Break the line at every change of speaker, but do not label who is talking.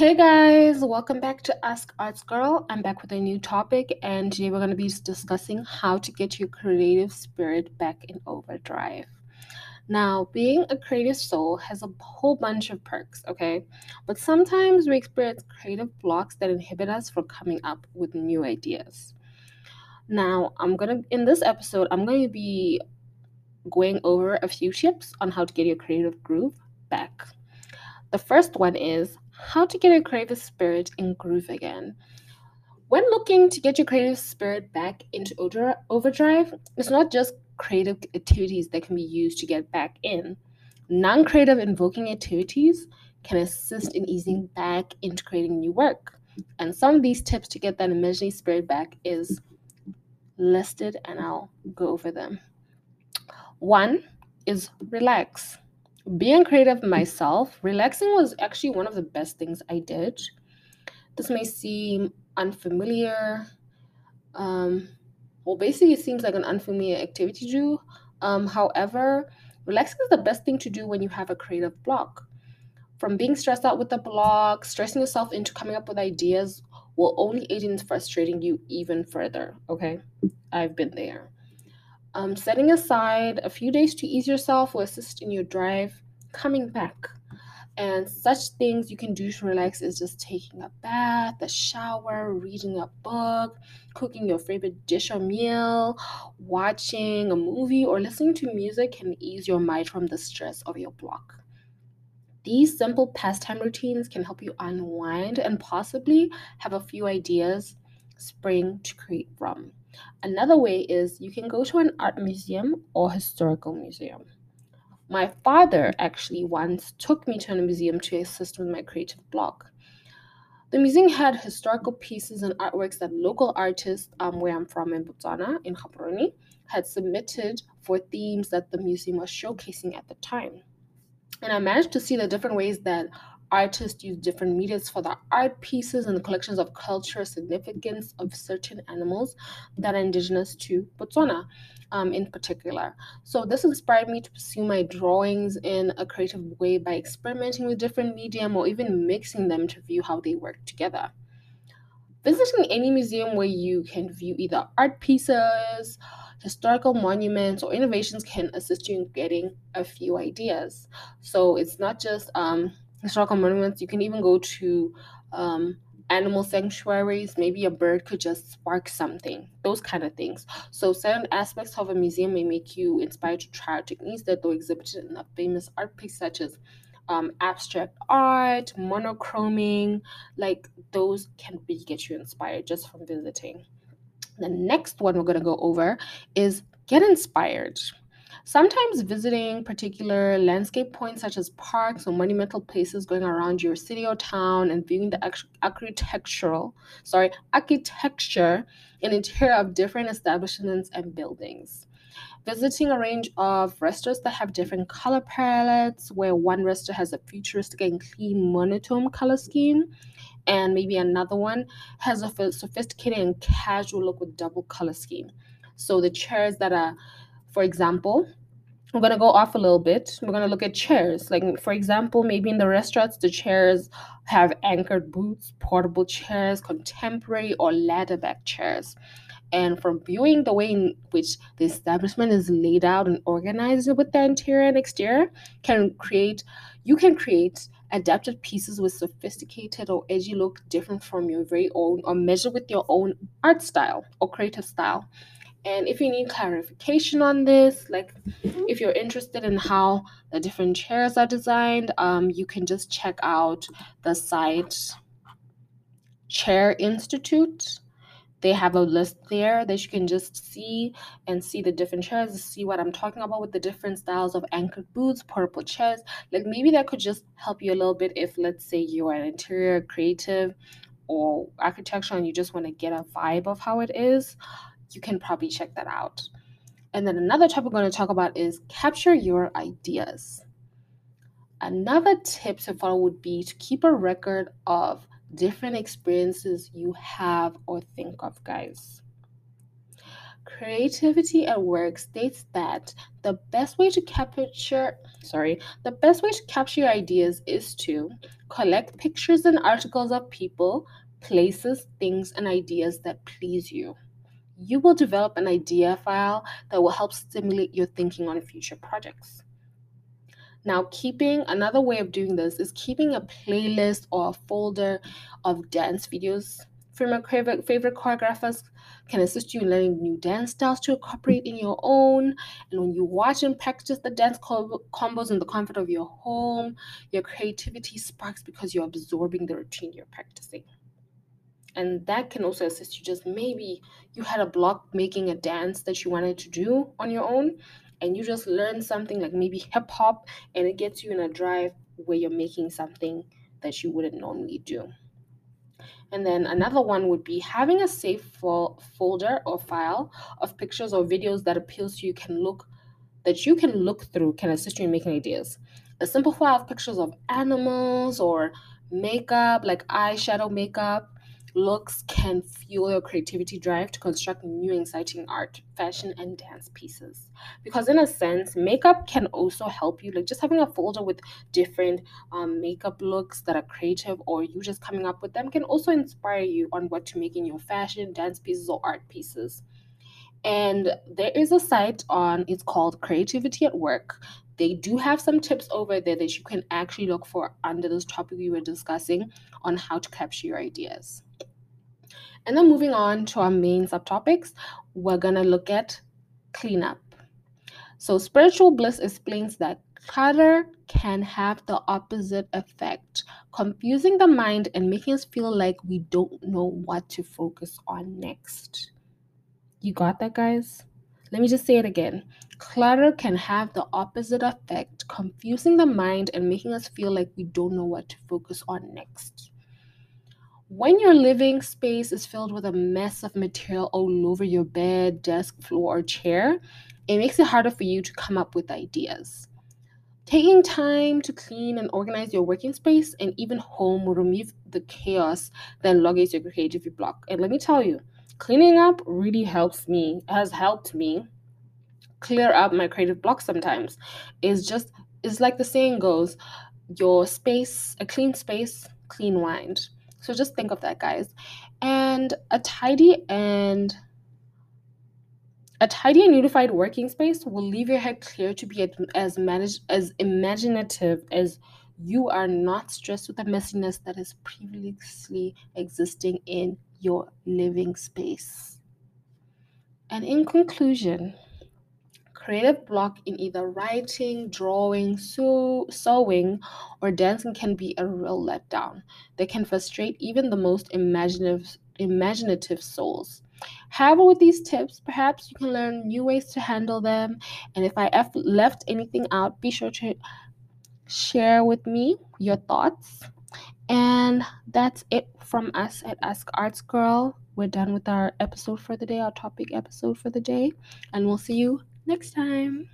Hey guys, welcome back to Ask Arts Girl. I'm back with a new topic, and today we're going to be discussing how to get your creative spirit back in overdrive. Now, being a creative soul has a whole bunch of perks, okay? But sometimes we experience creative blocks that inhibit us from coming up with new ideas. Now, I'm going to, in this episode, I'm going to be going over a few tips on how to get your creative groove back. The first one is how to get your creative spirit in groove again. When looking to get your creative spirit back into overdrive, it's not just creative activities that can be used to get back in. Non creative invoking activities can assist in easing back into creating new work. And some of these tips to get that imaginary spirit back is listed, and I'll go over them. One is relax being creative myself, relaxing was actually one of the best things I did. This may seem unfamiliar. Um, well, basically, it seems like an unfamiliar activity to do. Um, however, relaxing is the best thing to do when you have a creative block. From being stressed out with the block, stressing yourself into coming up with ideas will only aid in frustrating you even further. Okay, I've been there. Um, setting aside a few days to ease yourself will assist in your drive coming back. And such things you can do to relax is just taking a bath, a shower, reading a book, cooking your favorite dish or meal, watching a movie, or listening to music can ease your mind from the stress of your block. These simple pastime routines can help you unwind and possibly have a few ideas spring to create from. Another way is you can go to an art museum or historical museum. My father actually once took me to a museum to assist with my creative block. The museum had historical pieces and artworks that local artists, um, where I'm from in Botswana, in Gaborone, had submitted for themes that the museum was showcasing at the time. And I managed to see the different ways that artists use different mediums for their art pieces and the collections of cultural significance of certain animals that are indigenous to Botswana um, in particular. So this inspired me to pursue my drawings in a creative way by experimenting with different medium or even mixing them to view how they work together. Visiting any museum where you can view either art pieces, historical monuments, or innovations can assist you in getting a few ideas. So it's not just um, historical monuments. You can even go to um, animal sanctuaries. Maybe a bird could just spark something, those kind of things. So, certain aspects of a museum may make you inspired to try techniques that are exhibited in a famous art piece, such as um, abstract art, monochroming. Like, those can really get you inspired just from visiting. The next one we're going to go over is get inspired. Sometimes visiting particular landscape points such as parks or monumental places going around your city or town and viewing the architectural, sorry, architecture and interior of different establishments and buildings. Visiting a range of restaurants that have different color palettes, where one restaurant has a futuristic and clean monotone color scheme, and maybe another one has a sophisticated and casual look with double color scheme. So the chairs that are for example, we're going to go off a little bit. We're going to look at chairs. Like, for example, maybe in the restaurants, the chairs have anchored boots, portable chairs, contemporary or ladder back chairs. And from viewing the way in which the establishment is laid out and organized with the interior and exterior, can create you can create adapted pieces with sophisticated or edgy look different from your very own or measure with your own art style or creative style. And if you need clarification on this, like mm-hmm. if you're interested in how the different chairs are designed, um, you can just check out the site Chair Institute. They have a list there that you can just see and see the different chairs, see what I'm talking about with the different styles of anchored boots, portable chairs. Like maybe that could just help you a little bit if, let's say, you are an interior creative or architecture and you just want to get a vibe of how it is you can probably check that out. And then another topic we're going to talk about is capture your ideas. Another tip to follow would be to keep a record of different experiences you have or think of, guys. Creativity at Work states that the best way to capture sorry, the best way to capture your ideas is to collect pictures and articles of people, places, things and ideas that please you. You will develop an idea file that will help stimulate your thinking on future projects. Now, keeping another way of doing this is keeping a playlist or a folder of dance videos from your favorite, choreographers can assist you in learning new dance styles to incorporate in your own. And when you watch and practice the dance combos in the comfort of your home, your creativity sparks because you're absorbing the routine you're practicing. And that can also assist you just maybe you had a block making a dance that you wanted to do on your own and you just learn something like maybe hip hop and it gets you in a drive where you're making something that you wouldn't normally do. And then another one would be having a safe fo- folder or file of pictures or videos that appeals to you can look that you can look through can assist you in making ideas. A simple file of pictures of animals or makeup like eyeshadow makeup looks can fuel your creativity drive to construct new exciting art fashion and dance pieces. Because in a sense makeup can also help you like just having a folder with different um, makeup looks that are creative or you just coming up with them can also inspire you on what to make in your fashion dance pieces or art pieces. And there is a site on it's called creativity at work. They do have some tips over there that you can actually look for under this topic we were discussing on how to capture your ideas and then moving on to our main subtopics, we're going to look at cleanup. So, spiritual bliss explains that clutter can have the opposite effect, confusing the mind and making us feel like we don't know what to focus on next. You got that, guys? Let me just say it again. Clutter can have the opposite effect, confusing the mind and making us feel like we don't know what to focus on next. When your living space is filled with a mess of material all over your bed, desk, floor, or chair, it makes it harder for you to come up with ideas. Taking time to clean and organize your working space and even home will remove the chaos that elongates your creativity block. And let me tell you, cleaning up really helps me, has helped me clear up my creative block sometimes. It's just, it's like the saying goes, your space, a clean space, clean mind. So just think of that, guys. And a tidy and a tidy and unified working space will leave your head clear to be as managed as imaginative as you are not stressed with the messiness that is previously existing in your living space. And in conclusion, creative block in either writing, drawing, sew, sewing, or dancing can be a real letdown. They can frustrate even the most imaginative, imaginative souls. However, with these tips, perhaps you can learn new ways to handle them. And if I have left anything out, be sure to share with me your thoughts. And that's it from us at Ask Arts Girl. We're done with our episode for the day, our topic episode for the day, and we'll see you next time.